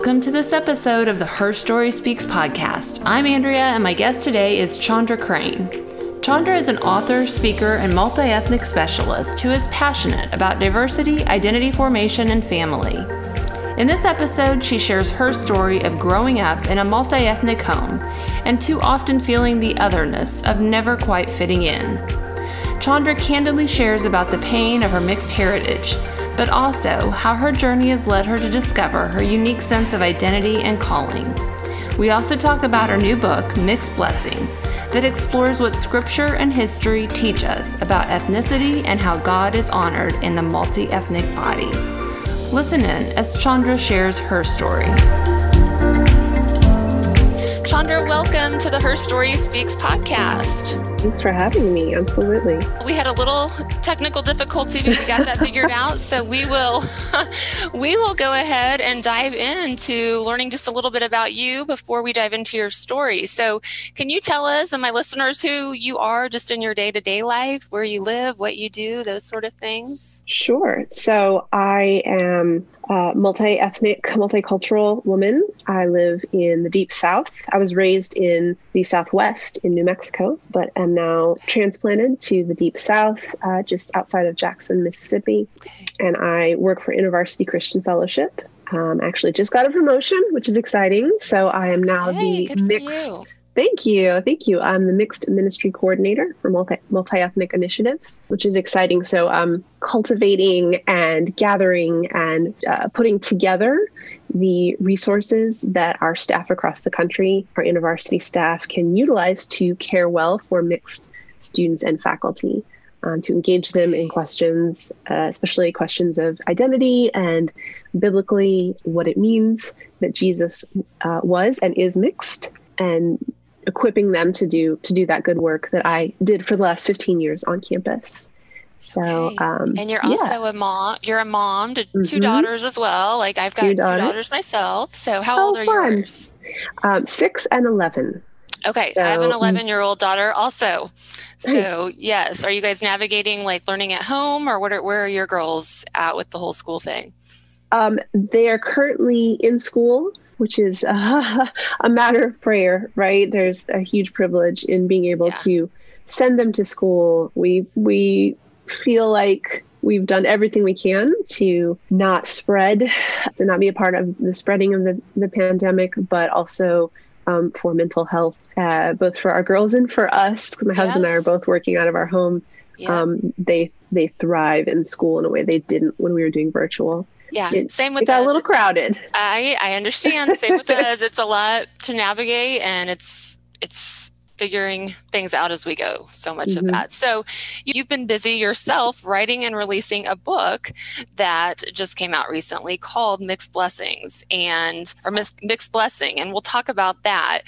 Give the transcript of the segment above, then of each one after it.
Welcome to this episode of the Her Story Speaks podcast. I'm Andrea, and my guest today is Chandra Crane. Chandra is an author, speaker, and multi ethnic specialist who is passionate about diversity, identity formation, and family. In this episode, she shares her story of growing up in a multi ethnic home and too often feeling the otherness of never quite fitting in. Chandra candidly shares about the pain of her mixed heritage but also how her journey has led her to discover her unique sense of identity and calling. We also talk about her new book, Mixed Blessing, that explores what scripture and history teach us about ethnicity and how God is honored in the multi ethnic body. Listen in as Chandra shares her story. Chandra, welcome to the Her Story Speaks podcast. Thanks for having me. Absolutely. We had a little technical difficulty, but we got that figured out. So we will we will go ahead and dive into learning just a little bit about you before we dive into your story. So can you tell us and my listeners who you are just in your day-to-day life, where you live, what you do, those sort of things? Sure. So I am uh, multi ethnic, multicultural woman. I live in the deep south. I was raised in the southwest in New Mexico, but am now transplanted to the deep south, uh, just outside of Jackson, Mississippi. Okay. And I work for InterVarsity Christian Fellowship. Um, actually, just got a promotion, which is exciting. So I am now hey, the mixed Thank you. Thank you. I'm the mixed ministry coordinator for multi ethnic initiatives, which is exciting. So um, cultivating and gathering and uh, putting together the resources that our staff across the country, our university staff, can utilize to care well for mixed students and faculty. Um, to engage them in questions, uh, especially questions of identity and biblically what it means that Jesus uh, was and is mixed, and equipping them to do to do that good work that I did for the last 15 years on campus. So, okay. um, and you're also yeah. a mom. You're a mom to mm-hmm. two daughters as well. Like I've got two daughters, two daughters myself. So, how, old are fun. yours? Um, six and eleven. Okay, so, I have an 11 year old daughter also. So, nice. yes, are you guys navigating like learning at home, or what? Are, where are your girls at with the whole school thing? Um, they are currently in school which is uh, a matter of prayer, right? There's a huge privilege in being able yeah. to send them to school. We we feel like we've done everything we can to not spread, to not be a part of the spreading of the, the pandemic, but also um, for mental health, uh, both for our girls and for us. My yes. husband and I are both working out of our home. Yeah. Um, they they thrive in school in a way they didn't when we were doing virtual. Yeah, it, same with it got us. a little crowded. I I understand. Same with us. It's a lot to navigate, and it's it's figuring things out as we go. So much mm-hmm. of that. So you've been busy yourself writing and releasing a book that just came out recently called Mixed Blessings and or Mixed Blessing, and we'll talk about that.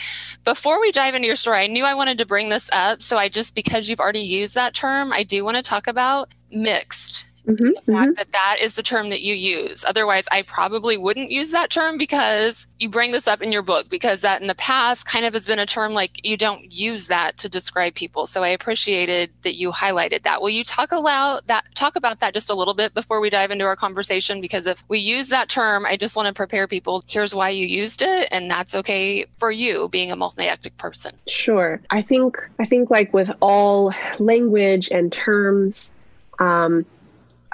Before we dive into your story, I knew I wanted to bring this up, so I just because you've already used that term, I do want to talk about mixed Mm-hmm, the fact mm-hmm. that that is the term that you use. Otherwise, I probably wouldn't use that term because you bring this up in your book because that in the past kind of has been a term like you don't use that to describe people. So I appreciated that you highlighted that. Will you talk about that talk about that just a little bit before we dive into our conversation because if we use that term, I just want to prepare people here's why you used it and that's okay for you being a multi-ethnic person. Sure. I think I think like with all language and terms um,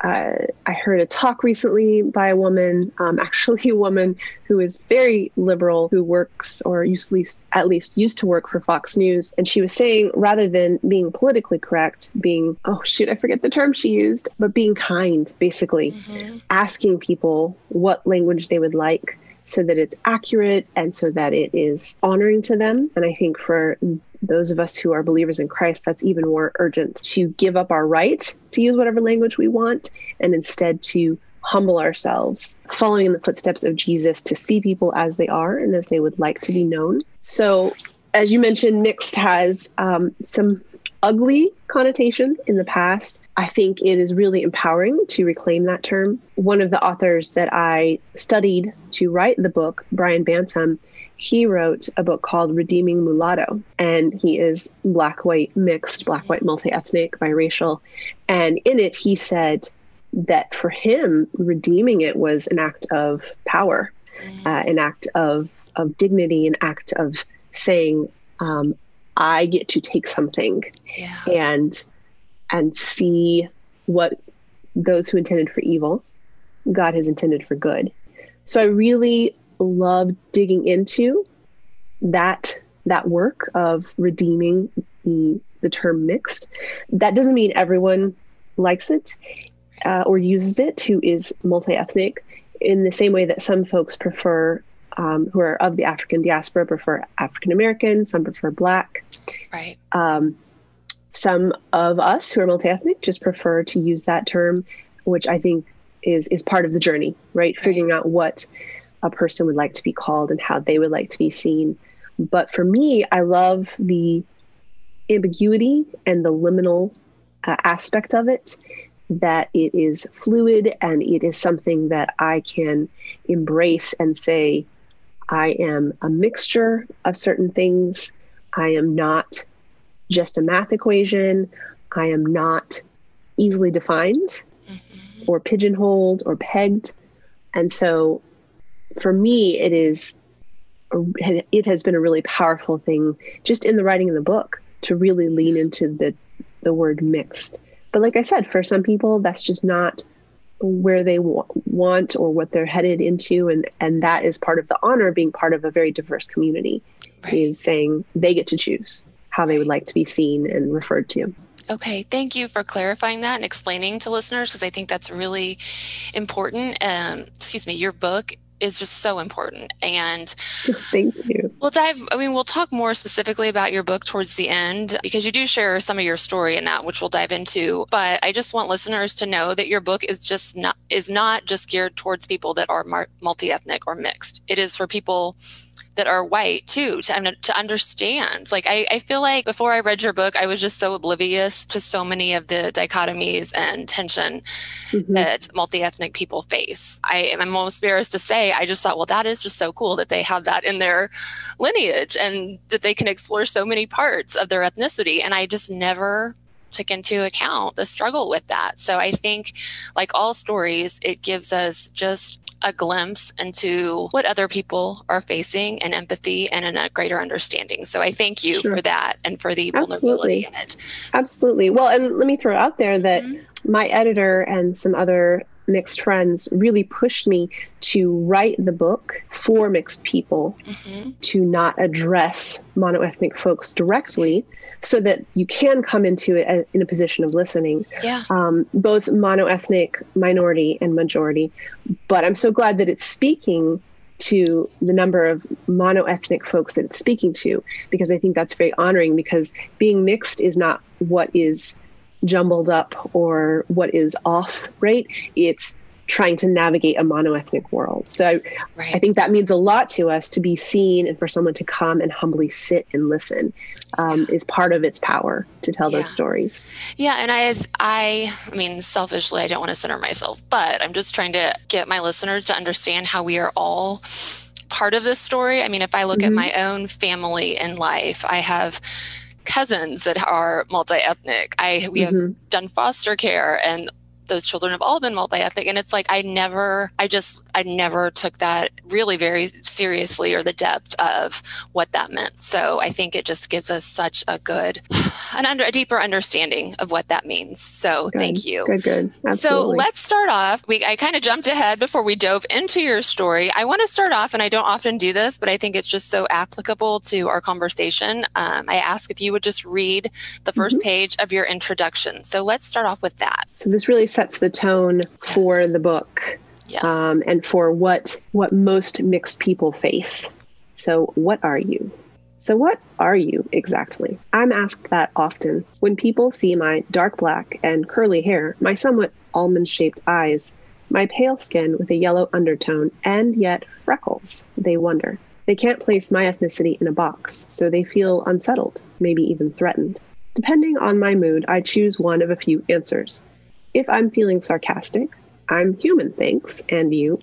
uh, I heard a talk recently by a woman, um, actually a woman who is very liberal, who works or used least, at least used to work for Fox News, and she was saying rather than being politically correct, being oh shoot, I forget the term she used, but being kind, basically, mm-hmm. asking people what language they would like so that it's accurate and so that it is honoring to them. And I think for those of us who are believers in Christ, that's even more urgent to give up our right to use whatever language we want and instead to humble ourselves, following in the footsteps of Jesus to see people as they are and as they would like to be known. So, as you mentioned, mixed has um, some ugly connotation in the past. I think it is really empowering to reclaim that term. One of the authors that I studied to write the book, Brian Bantum, he wrote a book called Redeeming Mulatto, and he is black, white, mixed, black, white, multi ethnic, biracial. And in it, he said that for him, redeeming it was an act of power. mm-hmm. uh, an act of of dignity, an act of saying, um, "I get to take something yeah. and and see what those who intended for evil, God has intended for good." So I really love digging into that that work of redeeming the the term mixed. That doesn't mean everyone likes it uh, or uses it who is multi ethnic in the same way that some folks prefer, um, who are of the African diaspora, prefer African American, some prefer Black. Right. Um, some of us who are multi ethnic just prefer to use that term, which I think is is part of the journey, right? right? Figuring out what a person would like to be called and how they would like to be seen. But for me, I love the ambiguity and the liminal uh, aspect of it that it is fluid and it is something that I can embrace and say, I am a mixture of certain things. I am not just a math equation. I am not easily defined mm-hmm. or pigeonholed or pegged. And so for me, it is, it has been a really powerful thing just in the writing of the book to really lean into the, the word mixed but like I said, for some people, that's just not where they w- want or what they're headed into and and that is part of the honor of being part of a very diverse community right. is saying they get to choose how they would like to be seen and referred to Okay, thank you for clarifying that and explaining to listeners because I think that's really important. Um, excuse me, your book is just so important. And thank you. We'll dive, I mean, we'll talk more specifically about your book towards the end because you do share some of your story in that, which we'll dive into. But I just want listeners to know that your book is just not, is not just geared towards people that are multi ethnic or mixed. It is for people that are white too to, to understand like I, I feel like before i read your book i was just so oblivious to so many of the dichotomies and tension mm-hmm. that multi-ethnic people face i am almost embarrassed to say i just thought well that is just so cool that they have that in their lineage and that they can explore so many parts of their ethnicity and i just never took into account the struggle with that. So I think, like all stories, it gives us just a glimpse into what other people are facing and empathy and a greater understanding. So I thank you sure. for that and for the Absolutely. Absolutely. Well, and let me throw out there that mm-hmm. my editor and some other mixed friends really pushed me to write the book for mixed people mm-hmm. to not address monoethnic folks directly so that you can come into it in a position of listening yeah. um, both monoethnic minority and majority but i'm so glad that it's speaking to the number of monoethnic folks that it's speaking to because i think that's very honoring because being mixed is not what is jumbled up or what is off, right? It's trying to navigate a monoethnic world. So right. I think that means a lot to us to be seen and for someone to come and humbly sit and listen um, is part of its power to tell yeah. those stories. Yeah, and I, as I, I mean, selfishly, I don't want to center myself, but I'm just trying to get my listeners to understand how we are all part of this story. I mean, if I look mm-hmm. at my own family and life, I have cousins that are multi-ethnic. I we mm-hmm. have done foster care and those children have all been multi-ethnic and it's like i never i just i never took that really very seriously or the depth of what that meant so i think it just gives us such a good an under a deeper understanding of what that means so good. thank you good good Absolutely. so let's start off we i kind of jumped ahead before we dove into your story i want to start off and i don't often do this but i think it's just so applicable to our conversation um, i ask if you would just read the 1st mm-hmm. page of your introduction so let's start off with that so this really sets the tone for yes. the book yes. um, and for what what most mixed people face. So, what are you? So, what are you exactly? I'm asked that often. When people see my dark black and curly hair, my somewhat almond shaped eyes, my pale skin with a yellow undertone, and yet freckles, they wonder. They can't place my ethnicity in a box, so they feel unsettled, maybe even threatened. Depending on my mood, I choose one of a few answers. If I'm feeling sarcastic, I'm human, thanks, and you.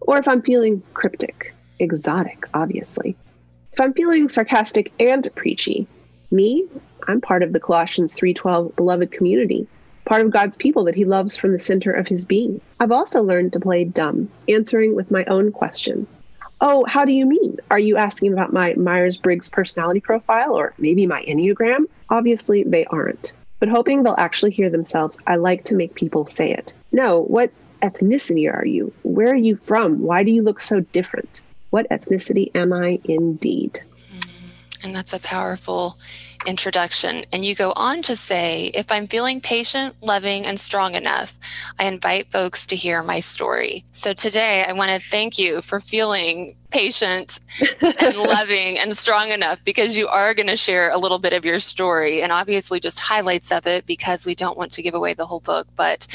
Or if I'm feeling cryptic, exotic, obviously. If I'm feeling sarcastic and preachy, me, I'm part of the Colossians 3:12 beloved community, part of God's people that he loves from the center of his being. I've also learned to play dumb, answering with my own question. Oh, how do you mean? Are you asking about my Myers Briggs personality profile or maybe my Enneagram? Obviously, they aren't. But hoping they'll actually hear themselves, I like to make people say it. No, what ethnicity are you? Where are you from? Why do you look so different? What ethnicity am I indeed? Mm, and that's a powerful introduction. And you go on to say, if I'm feeling patient, loving, and strong enough, I invite folks to hear my story. So today, I want to thank you for feeling patient and loving and strong enough because you are going to share a little bit of your story and obviously just highlights of it because we don't want to give away the whole book but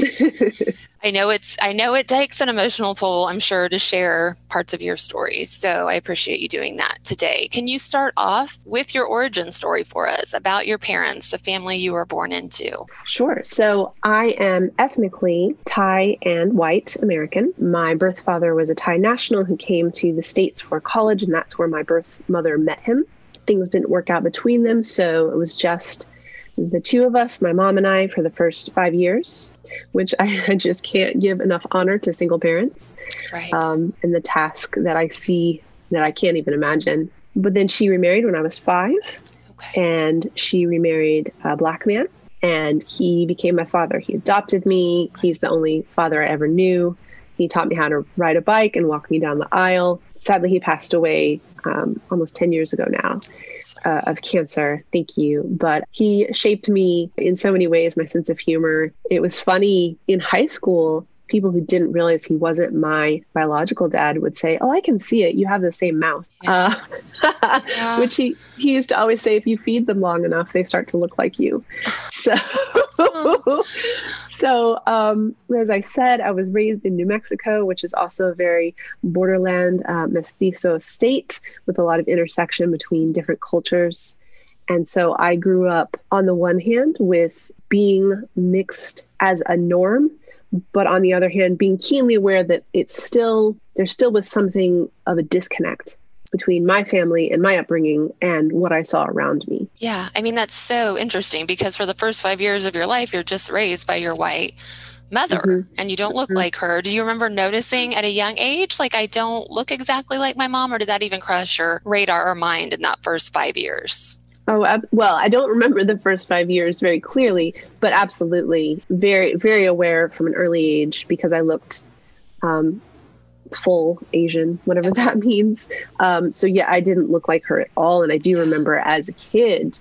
I know it's I know it takes an emotional toll I'm sure to share parts of your stories so I appreciate you doing that today. Can you start off with your origin story for us about your parents, the family you were born into? Sure. So I am ethnically Thai and white American. My birth father was a Thai national who came to the state States for college, and that's where my birth mother met him. Things didn't work out between them, so it was just the two of us, my mom and I, for the first five years, which I just can't give enough honor to single parents. Right. Um, and the task that I see that I can't even imagine. But then she remarried when I was five, okay. and she remarried a black man, and he became my father. He adopted me. He's the only father I ever knew. He taught me how to ride a bike and walk me down the aisle sadly, he passed away um, almost 10 years ago now uh, of cancer. Thank you. But he shaped me in so many ways, my sense of humor. It was funny in high school people who didn't realize he wasn't my biological dad would say, "Oh, I can see it. You have the same mouth," yeah. Uh, yeah. which he he used to always say, "If you feed them long enough, they start to look like you." so, so um, as I said, I was raised in New Mexico, which is also a very borderland uh, mestizo state with a lot of intersection between different cultures. And so I grew up on the one hand with being mixed as a norm but on the other hand being keenly aware that it's still there still was something of a disconnect between my family and my upbringing and what I saw around me. Yeah, I mean that's so interesting because for the first 5 years of your life you're just raised by your white mother mm-hmm. and you don't look mm-hmm. like her. Do you remember noticing at a young age like I don't look exactly like my mom or did that even cross your radar or mind in that first 5 years? Oh, well, I don't remember the first five years very clearly, but absolutely very, very aware from an early age because I looked um, full Asian, whatever that means. Um, so, yeah, I didn't look like her at all. And I do remember as a kid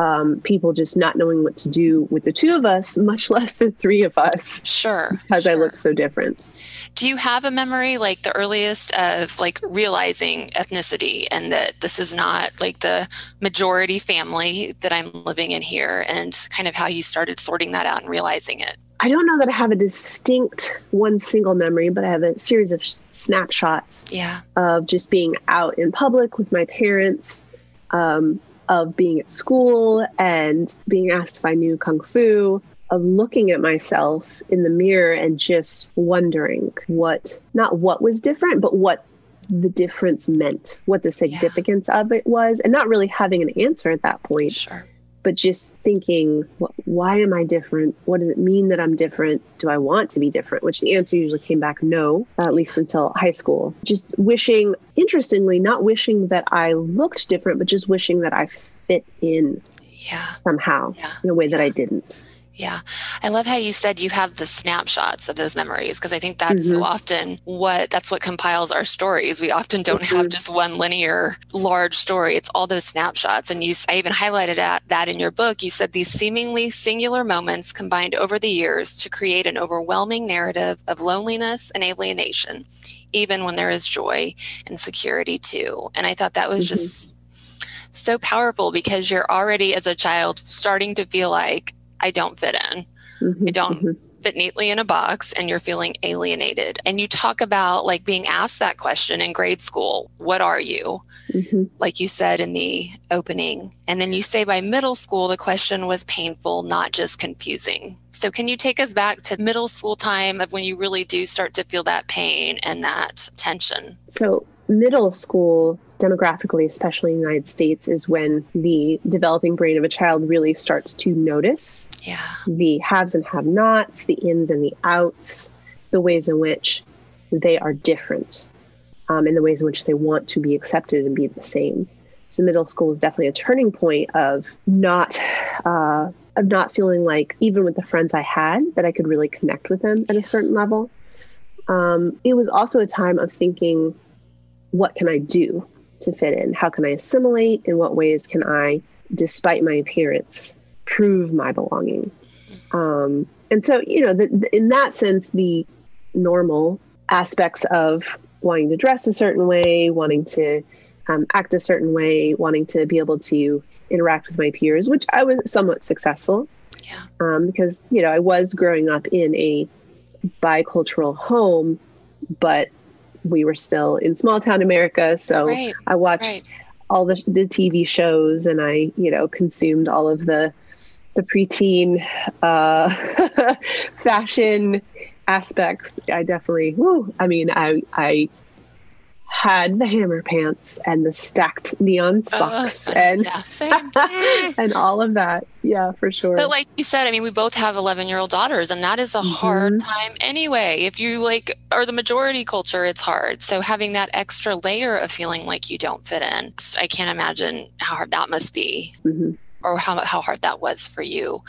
um, people just not knowing what to do with the two of us, much less the three of us. Sure. Because sure. I look so different. Do you have a memory, like the earliest of like realizing ethnicity and that this is not like the majority family that I'm living in here and kind of how you started sorting that out and realizing it? I don't know that I have a distinct one single memory, but I have a series of snapshots yeah. of just being out in public with my parents. Um, of being at school and being asked if I knew Kung Fu, of looking at myself in the mirror and just wondering what, not what was different, but what the difference meant, what the significance yeah. of it was, and not really having an answer at that point. Sure but just thinking, why am I different? What does it mean that I'm different? Do I want to be different? Which the answer usually came back no, at least until high school. Just wishing, interestingly, not wishing that I looked different, but just wishing that I fit in yeah. somehow yeah. in a way that I didn't. Yeah. I love how you said you have the snapshots of those memories because I think that's mm-hmm. so often what that's what compiles our stories. We often don't mm-hmm. have just one linear large story. It's all those snapshots. And you I even highlighted that, that in your book. You said these seemingly singular moments combined over the years to create an overwhelming narrative of loneliness and alienation, even when there is joy and security too. And I thought that was mm-hmm. just so powerful because you're already as a child starting to feel like I don't fit in. Mm-hmm, I don't mm-hmm. fit neatly in a box and you're feeling alienated. And you talk about like being asked that question in grade school what are you? Mm-hmm. Like you said in the opening. And then you say by middle school, the question was painful, not just confusing. So, can you take us back to middle school time of when you really do start to feel that pain and that tension? So, middle school, demographically, especially in the United States, is when the developing brain of a child really starts to notice yeah. the haves and have nots, the ins and the outs, the ways in which they are different. um, in the ways in which they want to be accepted and be the same. So middle school was definitely a turning point of not uh, of not feeling like even with the friends I had that I could really connect with them at a certain level. Um, it was also a time of thinking, what can I do to fit in? How can I assimilate? In what ways can I, despite my appearance, prove my belonging? Um, and so, you know, the, the, in that sense, the normal aspects of wanting to dress a certain way, wanting to um, act a certain way, wanting to be able to interact with my peers, which I was somewhat successful. Yeah. Um, because, you know, I was growing up in a bicultural home, but we were still in small town America. So right. I watched right. all the, the TV shows and I, you know, consumed all of the the preteen uh, fashion aspects. I definitely, whoo, I mean, I I had the hammer pants and the stacked neon socks uh, and yeah, and all of that. Yeah, for sure. But like you said, I mean, we both have 11 year old daughters, and that is a mm-hmm. hard time anyway. If you like are the majority culture, it's hard. So having that extra layer of feeling like you don't fit in, I can't imagine how hard that must be. Mm-hmm or how, how hard that was for you.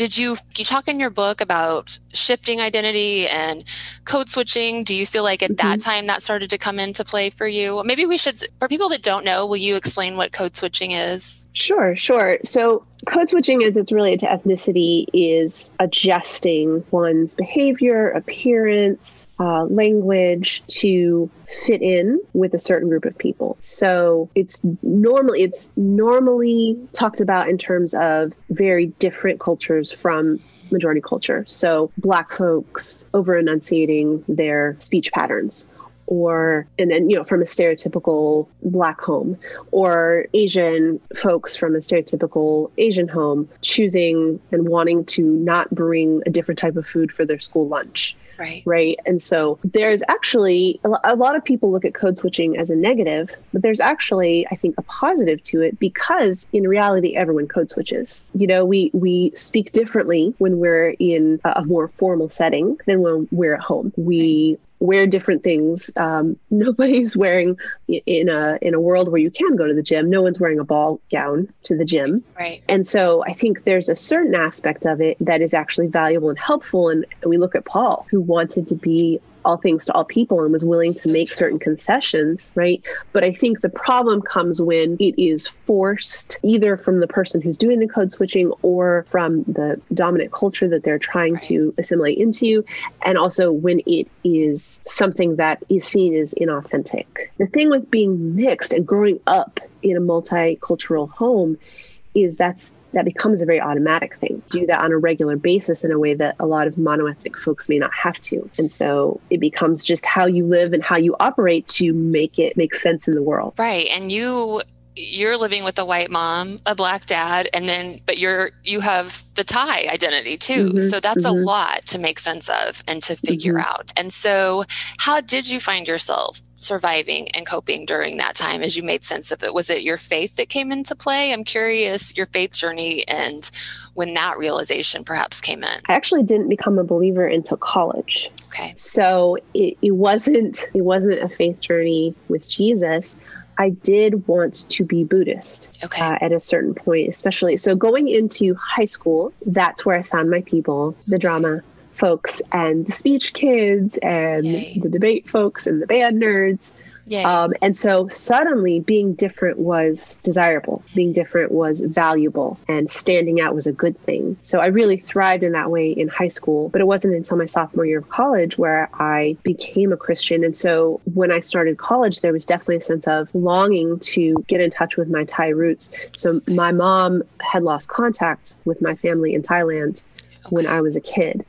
Did you you talk in your book about shifting identity and code switching? Do you feel like at mm-hmm. that time that started to come into play for you? Maybe we should for people that don't know, will you explain what code switching is? Sure, sure. So code switching as it's related to ethnicity is adjusting one's behavior, appearance, uh, language to fit in with a certain group of people. So it's normally it's normally talked about in terms of very different cultures from majority culture. So black folks over enunciating their speech patterns or and then you know from a stereotypical black home or asian folks from a stereotypical asian home choosing and wanting to not bring a different type of food for their school lunch Right. Right. And so there's actually a lot of people look at code switching as a negative, but there's actually, I think, a positive to it because in reality, everyone code switches. You know, we, we speak differently when we're in a more formal setting than when we're at home. We wear different things. Um, nobody's wearing in a in a world where you can go to the gym. No one's wearing a ball gown to the gym. Right. And so I think there's a certain aspect of it that is actually valuable and helpful. And we look at Paul, who wanted to be all things to all people and was willing to make certain concessions, right? But I think the problem comes when it is forced either from the person who's doing the code switching or from the dominant culture that they're trying right. to assimilate into, and also when it is something that is seen as inauthentic. The thing with being mixed and growing up in a multicultural home is that's that becomes a very automatic thing. Do that on a regular basis in a way that a lot of monoethnic folks may not have to. And so it becomes just how you live and how you operate to make it make sense in the world. Right. And you you're living with a white mom, a black dad, and then but you're you have the Thai identity too. Mm-hmm, so that's mm-hmm. a lot to make sense of and to figure mm-hmm. out. And so how did you find yourself surviving and coping during that time as you made sense of it? Was it your faith that came into play? I'm curious your faith journey and when that realization perhaps came in. I actually didn't become a believer until college. Okay. So it, it wasn't it wasn't a faith journey with Jesus. I did want to be Buddhist okay. uh, at a certain point, especially. So going into high school, that's where I found my people, the drama folks and the speech kids and Yay. the debate folks and the band nerds. Um, and so suddenly being different was desirable, being different was valuable, and standing out was a good thing. So I really thrived in that way in high school. But it wasn't until my sophomore year of college where I became a Christian. And so when I started college, there was definitely a sense of longing to get in touch with my Thai roots. So my mom had lost contact with my family in Thailand when I was a kid.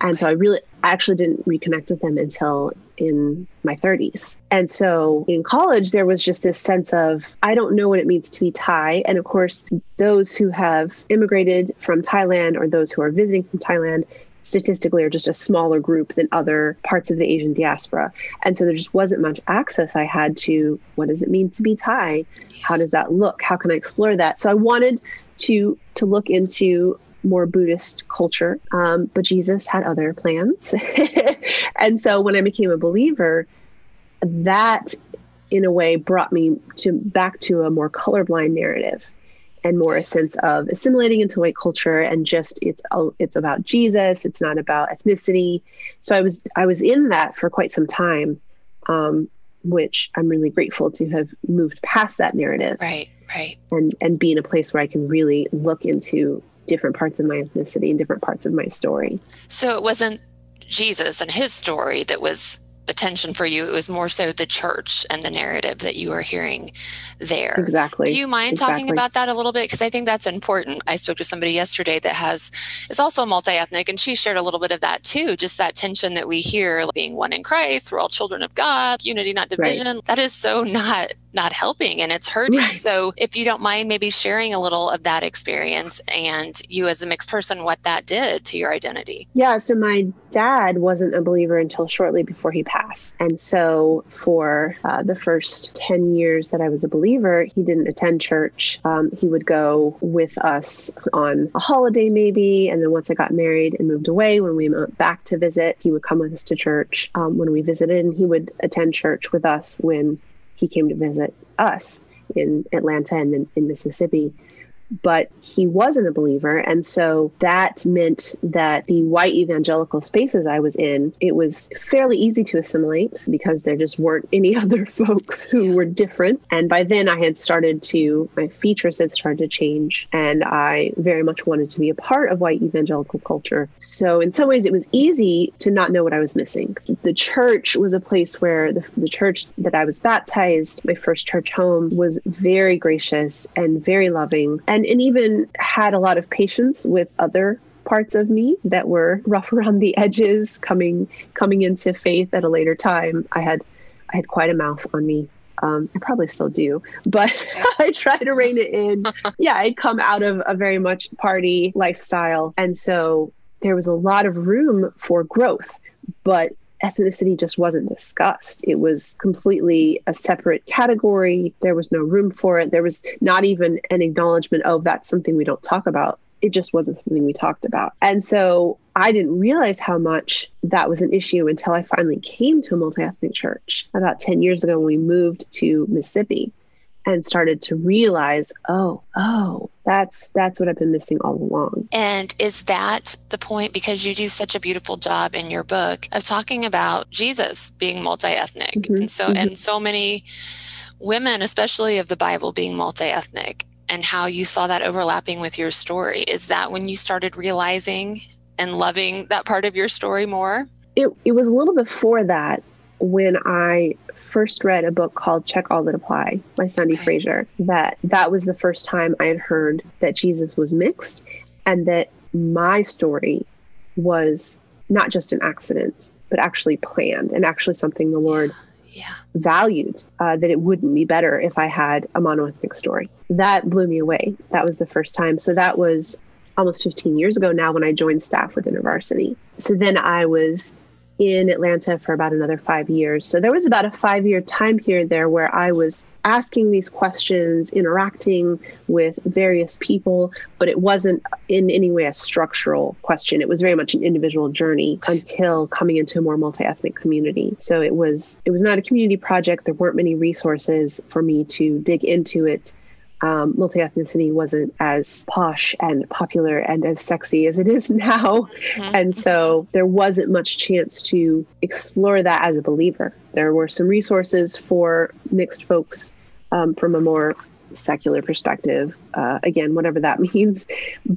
And so I really, I actually didn't reconnect with them until in my 30s. And so in college, there was just this sense of, I don't know what it means to be Thai. And of course, those who have immigrated from Thailand or those who are visiting from Thailand statistically are just a smaller group than other parts of the Asian diaspora. And so there just wasn't much access I had to what does it mean to be Thai? How does that look? How can I explore that? So I wanted to to look into more Buddhist culture, um, but Jesus had other plans. and so when I became a believer, that in a way brought me to back to a more colorblind narrative and more a sense of assimilating into white culture and just it's it's about Jesus it's not about ethnicity so I was I was in that for quite some time um, which I'm really grateful to have moved past that narrative right right and and be in a place where I can really look into different parts of my ethnicity and different parts of my story so it wasn't Jesus and his story that was attention for you. It was more so the church and the narrative that you were hearing there. Exactly. Do you mind exactly. talking about that a little bit? Because I think that's important. I spoke to somebody yesterday that has is also multi-ethnic, and she shared a little bit of that too. Just that tension that we hear, like being one in Christ, we're all children of God, unity, not division. Right. That is so not not helping and it's hurting. Right. So if you don't mind maybe sharing a little of that experience and you as a mixed person, what that did to your identity. Yeah. So my dad wasn't a believer until shortly before he passed. And so for uh, the first 10 years that I was a believer, he didn't attend church. Um, he would go with us on a holiday maybe. And then once I got married and moved away, when we went back to visit, he would come with us to church um, when we visited and he would attend church with us when he came to visit us in Atlanta and in, in Mississippi but he wasn't a believer. And so that meant that the white evangelical spaces I was in, it was fairly easy to assimilate because there just weren't any other folks who were different. And by then I had started to, my features had started to change, and I very much wanted to be a part of white evangelical culture. So in some ways, it was easy to not know what I was missing. The church was a place where the, the church that I was baptized, my first church home, was very gracious and very loving. And and, and even had a lot of patience with other parts of me that were rough around the edges coming coming into faith at a later time. I had i had quite a mouth on me. Um, i probably still do but i try to rein it in. Yeah i'd come out of a very much party lifestyle. And so there was a lot of room for growth but ethnicity just wasn't discussed. It was completely a separate category. There was no room for it. There was not even an acknowledgement of that's something we don't talk about. It just wasn't something we talked about. And so I didn't realize how much that was an issue until I finally came to a multi ethnic church about 10 years ago when we moved to Mississippi and started to realize, oh, oh, that's that's what I've been missing all along. And is that the point because you do such a beautiful job in your book of talking about Jesus being multi-ethnic. Mm-hmm. And so mm-hmm. and so many women especially of the Bible being multi-ethnic and how you saw that overlapping with your story. Is that when you started realizing and loving that part of your story more? It it was a little before that when I first read a book called Check All That Apply by Sundee okay. Frazier, that that was the first time I had heard that Jesus was mixed and that my story was not just an accident, but actually planned and actually something the Lord yeah. valued uh, that it wouldn't be better if I had a monoethnic story. That blew me away. That was the first time. So that was almost 15 years ago now when I joined staff with InterVarsity. So then I was in Atlanta for about another five years. So there was about a five year time period there where I was asking these questions, interacting with various people, but it wasn't in any way a structural question. It was very much an individual journey until coming into a more multi-ethnic community. So it was it was not a community project. There weren't many resources for me to dig into it um, multi ethnicity wasn't as posh and popular and as sexy as it is now. Mm-hmm. And so there wasn't much chance to explore that as a believer. There were some resources for mixed folks um, from a more secular perspective uh, again whatever that means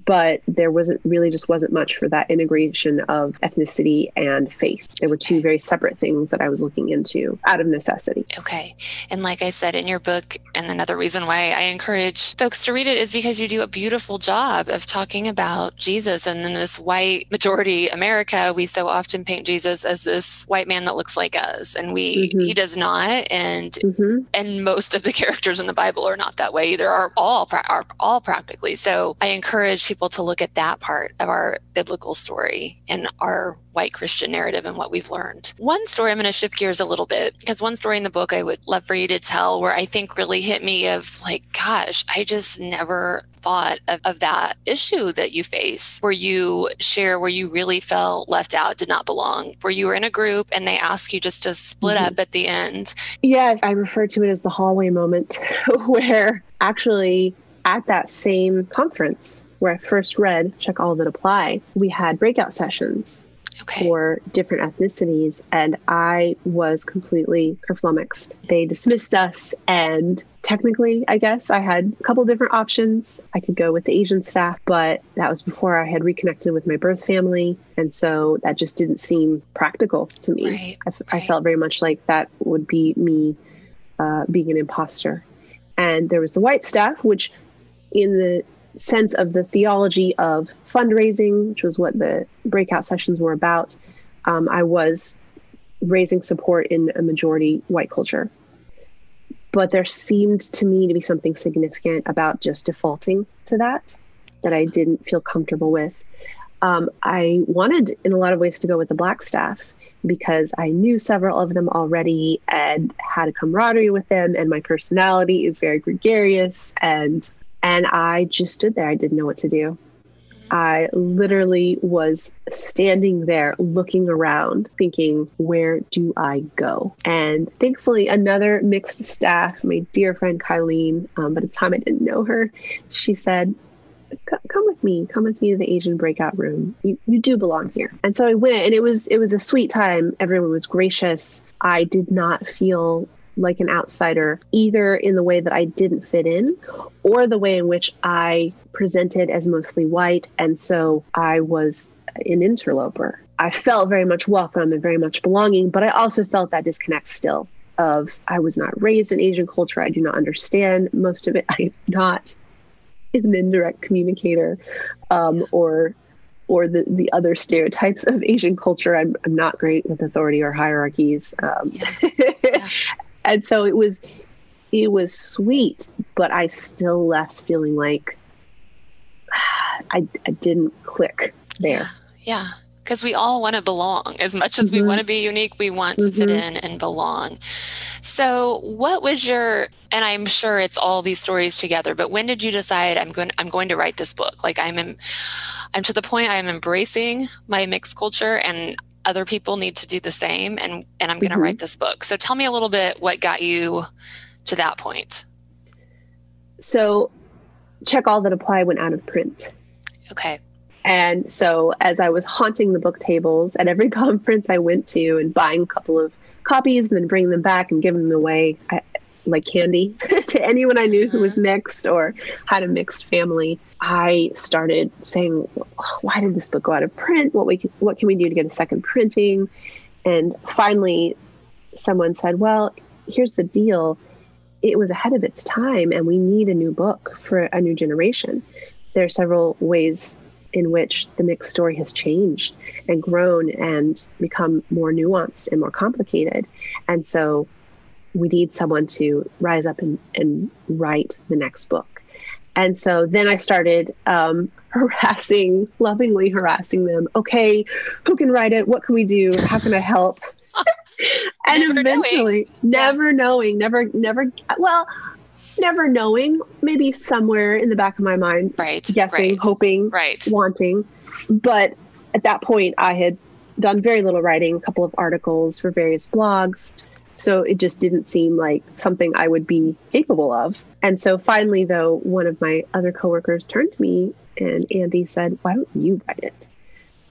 but there wasn't really just wasn't much for that integration of ethnicity and faith there were two very separate things that i was looking into out of necessity okay and like i said in your book and another reason why i encourage folks to read it is because you do a beautiful job of talking about jesus. And in this white majority america we so often paint jesus as this white man that looks like us. And we mm-hmm. he does not. And mm-hmm. and most of the characters in the bible are not that that way either. Are all are all practically. So i encourage people to look at that part of our biblical story and our white Christian narrative and what we've learned. One story, I'm going to shift gears a little bit because one story in the book I would love for you to tell where I think really hit me of like, gosh, I just never thought of, of that issue that you face where you share where you really felt left out, did not belong, where you were in a group and they ask you just to split mm-hmm. up at the end. Yes, I refer to it as the hallway moment where actually at that same conference where I first read Check All That Apply, we had breakout sessions okay. for different ethnicities, and I was completely kerflummoxed. They dismissed us, and technically, I guess I had a couple different options. I could go with the Asian staff, but that was before I had reconnected with my birth family, and so that just didn't seem practical to me. Right, I, right. I, felt very much like that would be me uh, being an imposter. And there was the white staff, which in the sense of the theology of fundraising, which was what the breakout sessions were about, um, I was raising support in a majority white culture. But there seemed to me to be something significant about just defaulting to that that I didn't feel comfortable with. Um, I wanted, in a lot of ways, to go with the black staff because I knew several of them already and had a camaraderie with them, and my personality is very gregarious and and I just stood there. I didn't know what to do. I literally was standing there looking around, thinking, where do I go? And thankfully, another mixed staff, my dear friend Kylene, um, but at the time I didn't know her, she said, come with me come with me to the asian breakout room you, you do belong here and so i went and it was it was a sweet time everyone was gracious i did not feel like an outsider, either in the way that I didn't fit in or the way in which I presented as mostly white. And so I was an interloper. I felt very much welcome and very much belonging, but I also felt that disconnect still of I was not raised in Asian culture. I do not understand most of it. I'm not an indirect communicator um, or or the, the other stereotypes of Asian culture. I'm, I'm not great with authority or hierarchies. Um, yeah. Yeah and so it was it was sweet but i still left feeling like i, I didn't click there yeah because we all want to belong as much as mm-hmm. we want to be unique we want to mm-hmm. fit in and belong so what was your and i'm sure it's all these stories together but when did you decide i'm going i'm going to write this book like i'm in, i'm to the point i'm embracing my mixed culture and other people need to do the same and and i'm going to mm-hmm. write this book. So tell me a little bit what got you to that point. So check all that apply went out of print. Okay. And so as i was haunting the book tables at every conference i went to and buying a couple of copies and then bringing them back and giving them away I, like candy to anyone I knew who was mm-hmm. mixed or had a mixed family. I started saying, "Why did this book go out of print? What we can, what can we do to get a second printing?" And finally, someone said, "Well, here's the deal. It was ahead of its time, and we need a new book for a new generation." There are several ways in which the mixed story has changed and grown and become more nuanced and more complicated. And so we need someone to rise up and, and write the next book. And so then I started um, harassing, lovingly harassing them. Okay, who can write it? What can we do? How can I help? and never eventually, knowing. never yeah. knowing, never, never, well, never knowing, maybe somewhere in the back of my mind, right? Guessing, right. hoping, right. wanting. But at that point, I had done very little writing, a couple of articles for various blogs. So it just didn't seem like something I would be capable of. And so finally, though, one of my other coworkers turned to me and Andy said, Why don't you write it?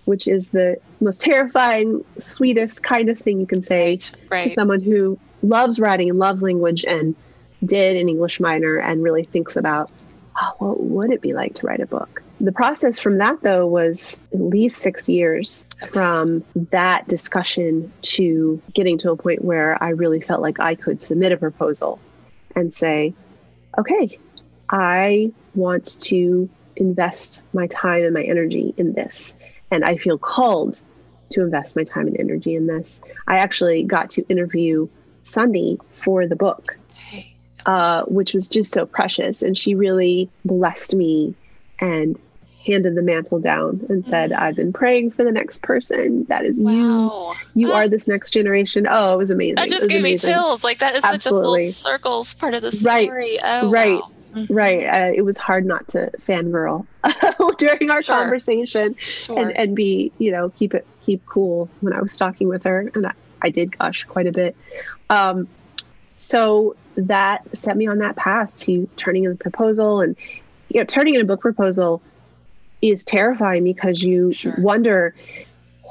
Which is the most terrifying, sweetest, kindest thing you can say right, right. to someone who loves writing and loves language and did an English minor and really thinks about, oh, what would it be like to write a book? The process from that, though, was at least six years from that discussion to getting to a point where I really felt like I could submit a proposal and say, okay, I want to invest my time and my energy in this. And I feel called to invest my time and energy in this. I actually got to interview Sundee for the book, uh, which was just so precious. And she really blessed me and handed the mantle down and said, mm. I've been praying for the next person. That is wow. you. You are this next generation. Oh, it was amazing. That just gave amazing. me chills. Like that is Absolutely. such a full circles part of the story. Right. Oh, right. Wow. Mm-hmm. Right. Uh, it was hard not to fangirl during our sure. conversation sure. and, and be, you know, keep it, keep cool when I was talking with her. And I, I did gush quite a bit. Um, so that set me on that path to turning in a proposal and, you know, turning in a book proposal is terrifying because you sure. wonder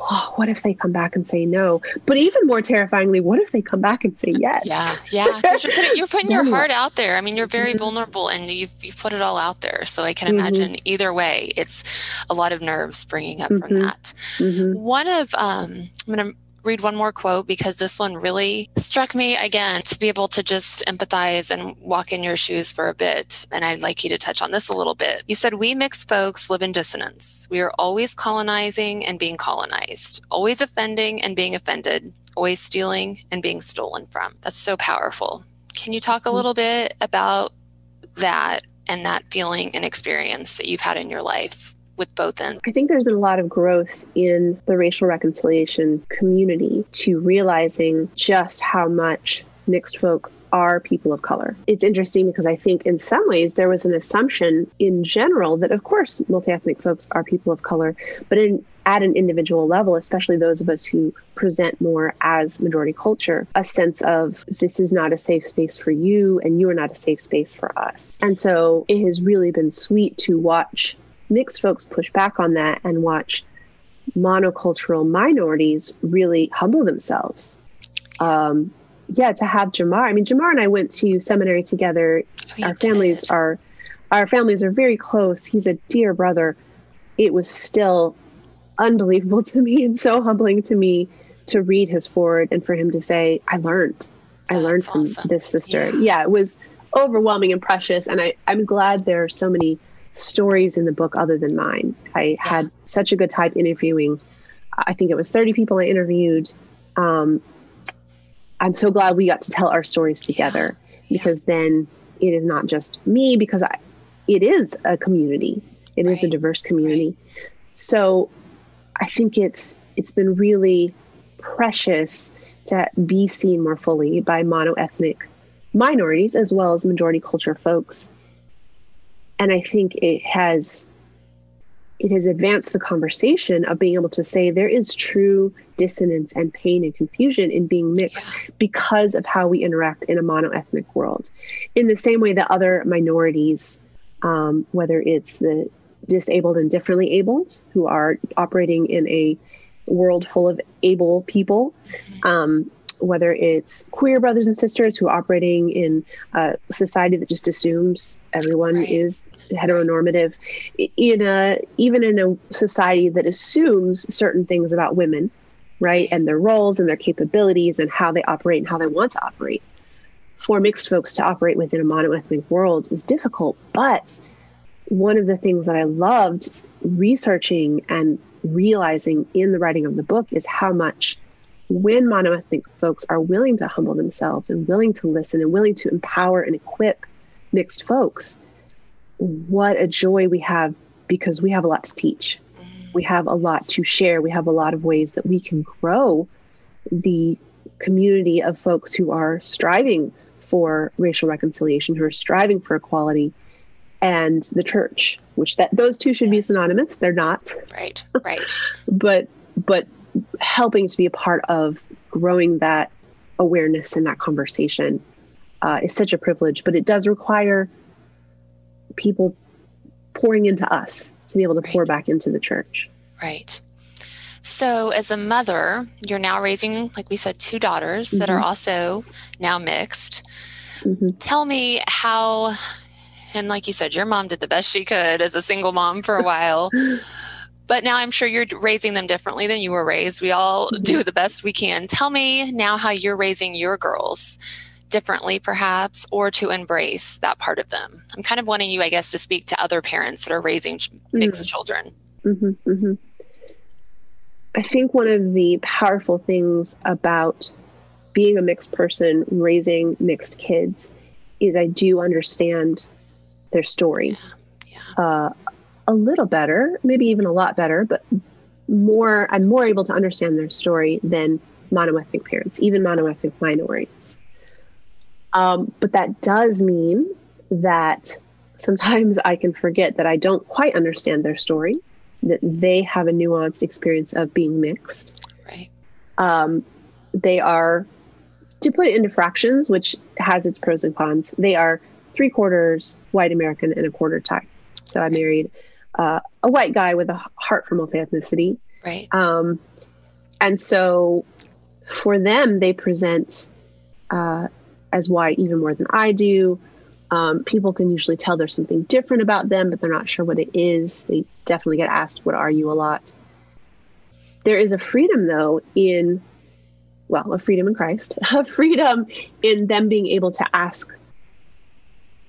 oh, what if they come back and say no? But even more terrifyingly, what if they come back and say yes? Yeah, yeah. You're putting, you're putting your heart out there. I mean, you're very mm-hmm. vulnerable and you've, you've put it all out there. So I can mm-hmm. imagine either way, it's a lot of nerves bringing up mm-hmm. from that. Mm-hmm. One of, um, I'm going to read one more quote because this one really struck me again to be able to just empathize and walk in your shoes for a bit. And I'd like you to touch on this a little bit. You said, We mixed folks live in dissonance. We are always colonizing and being colonized, always offending and being offended, always stealing and being stolen from. That's so powerful. Can you talk a mm. little bit about that and that feeling and experience that you've had in your life with both ends? I think there's been a lot of growth in the racial reconciliation community to realizing just how much mixed folk are people of color. It's interesting because I think in some ways there was an assumption in general that of course multi-ethnic folks are people of color, but in at an individual level, especially those of us who present more as majority culture, a sense of this is not a safe space for you and you are not a safe space for us. And so it has really been sweet to watch mixed folks push back on that and watch monocultural minorities really humble themselves. Um, yeah, to have Jemar. I mean, Jemar and I went to seminary together. Oh, our families did. are our families are very close. He's a dear brother. It was still unbelievable to me and so humbling to me to read his forward and for him to say, "I learned. I That's learned from awesome. this sister." Yeah. yeah, it was overwhelming and precious. And I, I'm glad there are so many stories in the book other than mine. I had such a good time interviewing. I think it was 30 people I interviewed. Um, I'm so glad we got to tell our stories together yeah. because then it is not just me because I, it is a community. It right. is a diverse community. Right. So I think it's it's been really precious to be seen more fully by mono ethnic minorities as well as majority culture folks and I think it has it has advanced the conversation of being able to say there is true dissonance and pain and confusion in being mixed yeah. because of how we interact in a monoethnic world. In the same way that other minorities, um, whether it's the disabled and differently abled who are operating in a world full of able people, mm-hmm. um, whether it's queer brothers and sisters who are operating in a society that just assumes everyone right. is heteronormative in a even in a society that assumes certain things about women right and their roles and their capabilities and how they operate and how they want to operate for mixed folks to operate within a monoethnic world is difficult but one of the things that i loved researching and realizing in the writing of the book is how much when monoethnic folks are willing to humble themselves and willing to listen and willing to empower and equip mixed folks, what a joy we have because we have a lot to teach. We have a lot to share. We have a lot of ways that we can grow the community of folks who are striving for racial reconciliation, who are striving for equality, and the church, which that those two should yes. be synonymous. They're not. Right. Right. but but helping to be a part of growing that awareness and that conversation uh, is such a privilege, but it does require people pouring into us to be able to right. pour back into the church. Right. So, as a mother, you're now raising, like we said, two daughters mm-hmm. that are mm-hmm. also now mixed. Mm-hmm. Tell me how, and like you said, your mom did the best she could as a single mom for a while. but now I'm sure you're raising them differently than you were raised. We all mm-hmm. do the best we can. Tell me now how you're raising your girls differently, perhaps, or to embrace that part of them. I'm kind of wanting you, I guess, to speak to other parents that are raising mixed mm-hmm. children. Mm-hmm, mm-hmm. I think one of the powerful things about being a mixed person, raising mixed kids, is I do understand their story. Yeah. Yeah. Uh, a little better, maybe even a lot better, but more I'm more able to understand their story than monoethnic parents, even monoethnic minorities. Um, but that does mean that sometimes I can forget that I don't quite understand their story, that they have a nuanced experience of being mixed. Right. Um, they are, to put it into fractions, which has its pros and cons, they are three quarters white American and a quarter Thai. So I married uh, a white guy with a heart for multi ethnicity. Right. Um, and so for them, they present uh, as white even more than I do. Um, people can usually tell there's something different about them, but they're not sure what it is. They definitely get asked, What are you a lot? There is a freedom, though, in, well, a freedom in Christ, a freedom in them being able to ask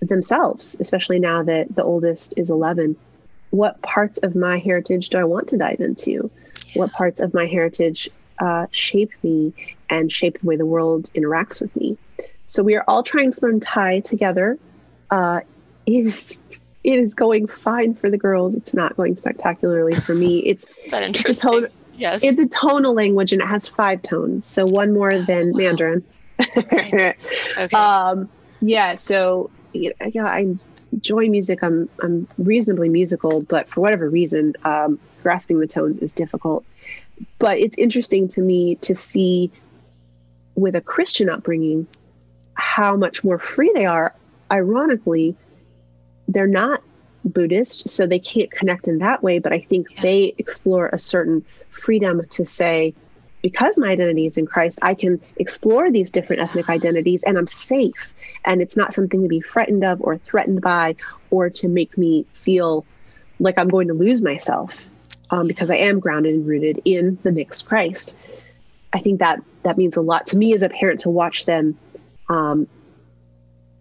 themselves, especially now that the oldest is 11, what parts of my heritage do I want to dive into? What parts of my heritage uh, shape me and shape the way the world interacts with me? So we are all trying to learn Thai together. Uh, it is it is going fine for the girls. It's not going spectacularly for me. It's that interesting. Tone, yes, it's a tonal language and it has five tones, so one more than wow. Mandarin. Okay. okay. um, yeah. So yeah, I enjoy music. I'm I'm reasonably musical, but for whatever reason, um, grasping the tones is difficult. But it's interesting to me to see with a Christian upbringing how much more free they are. Ironically, they're not Buddhist, so they can't connect in that way. But I think yeah. they explore a certain freedom to say, because my identity is in Christ, I can explore these different ethnic identities and I'm safe. And it's not something to be frightened of or threatened by or to make me feel like I'm going to lose myself um, because I am grounded and rooted in the mixed Christ. I think that that means a lot to me as a parent to watch them. Um,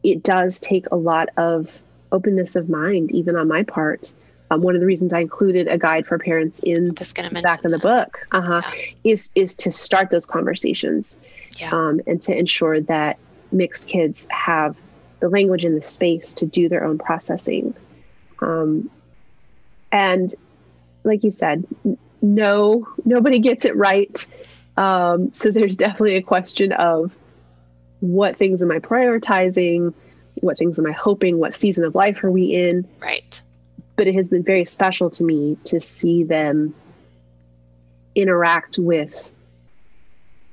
it does take a lot of openness of mind, even on my part. Um, one of the reasons I included a guide for parents in the back of the book uh-huh, yeah. is is to start those conversations yeah. um, and to ensure that mixed kids have the language and the space to do their own processing. Um, and like you said, no, nobody gets it right. Um, so there's definitely a question of what things am I prioritizing? What things am I hoping? What season of life are we in? Right. But it has been very special to me to see them interact with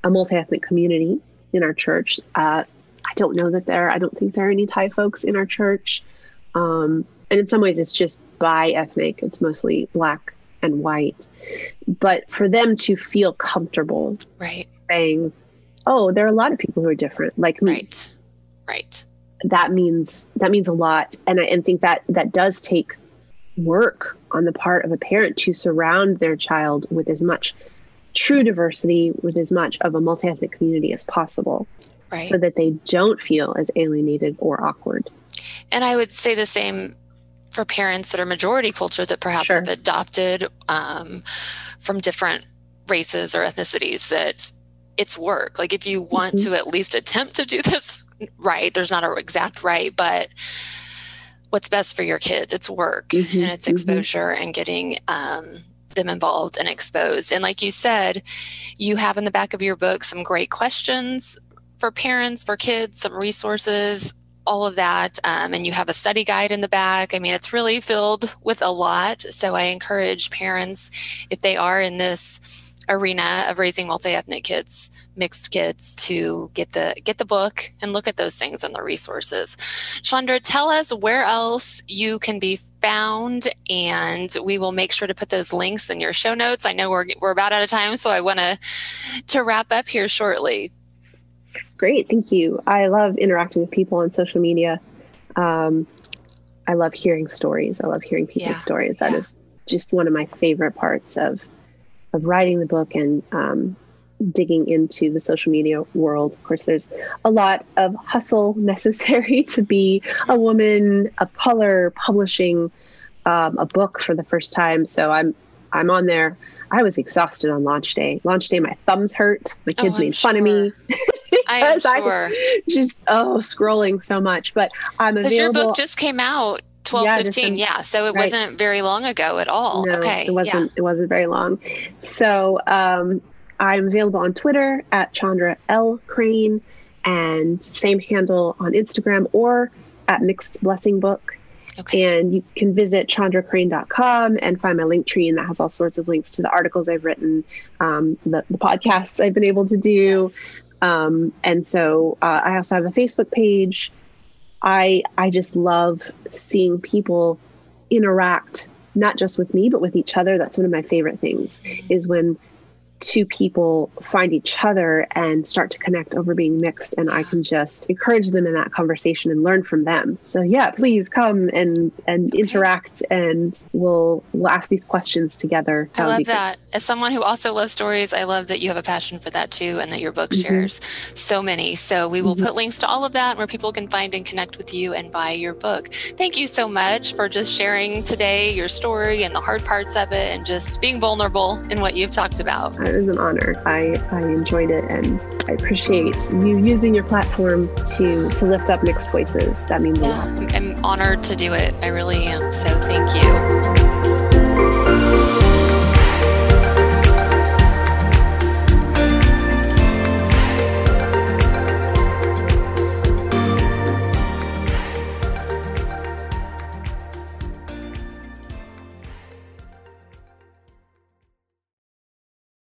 a multi ethnic community in our church. Uh, I don't know that there, I don't think there are any Thai folks in our church. Um, and in some ways, it's just bi ethnic, it's mostly black and white. But for them to feel comfortable right. saying, oh, there are a lot of people who are different, like me. Right. Right. That means that means a lot. And I and think that that does take work on the part of a parent to surround their child with as much true diversity, with as much of a multi ethnic community as possible right. so that they don't feel as alienated or awkward. And I would say the same for parents that are majority culture that perhaps sure. have adopted um, from different races or ethnicities that it's work. Like if you want mm-hmm. to at least attempt to do this right, there's not an exact right, but what's best for your kids, it's work mm-hmm. and it's mm-hmm. exposure mm-hmm. and getting um, them involved and exposed. And like you said, you have in the back of your book some great questions for parents, for kids, some resources, all of that. Um, and you have a study guide in the back. I mean, it's really filled with a lot. So I encourage parents, if they are in this arena of raising multi-ethnic kids mixed kids to get the get the book and look at those things and the resources chandra tell us where else you can be found and we will make sure to put those links in your show notes i know we're, we're about out of time so i want to to wrap up here shortly Great, thank you. I love interacting with people on social media. Um, I love hearing stories. I love hearing people's yeah. stories. That yeah. is just one of my favorite parts of of writing the book and um, digging into the social media world. Of course, there's a lot of hustle necessary to be a woman of color publishing um, a book for the first time. So I'm I'm on there. I was exhausted on launch day. Launch day, my thumbs hurt. My kids oh, made sure. fun of me. I am sure. I just oh scrolling so much, but I'm available. Your book just came out 12, Yeah, 15. in- yeah. So it right. wasn't very long ago at all. No, okay. it wasn't. It wasn't very long. So um, I'm available on Twitter at Chandra L Crane, and same handle on Instagram or at Mixed Blessing Book. Okay. And you can visit chandracrane.com and find my link tree, and that has all sorts of links to the articles I've written, um, the, the podcasts I've been able to do. Yes. Um, and so uh, I also have a Facebook page. I I just love seeing people interact not just with me but with each other. That's one of my favorite things is when two people find each other and start to connect over being mixed and I can just encourage them in that conversation and learn from them. So yeah, please come and and Okay. interact and we'll we'll ask these questions together. I love great. that. As someone who also loves stories, I love that you have a passion for that too, and that your book Mhm. shares so many. So we will Mhm. put links to all of that where people can find and connect with you and buy your book. Thank you so much for just sharing today your story and the hard parts of it, and just being vulnerable in what you've talked about. It was an honor. I, I enjoyed it and I appreciate you using your platform to to lift up mixed voices. That means a lot. I'm honored to do it. I really am. So thank you.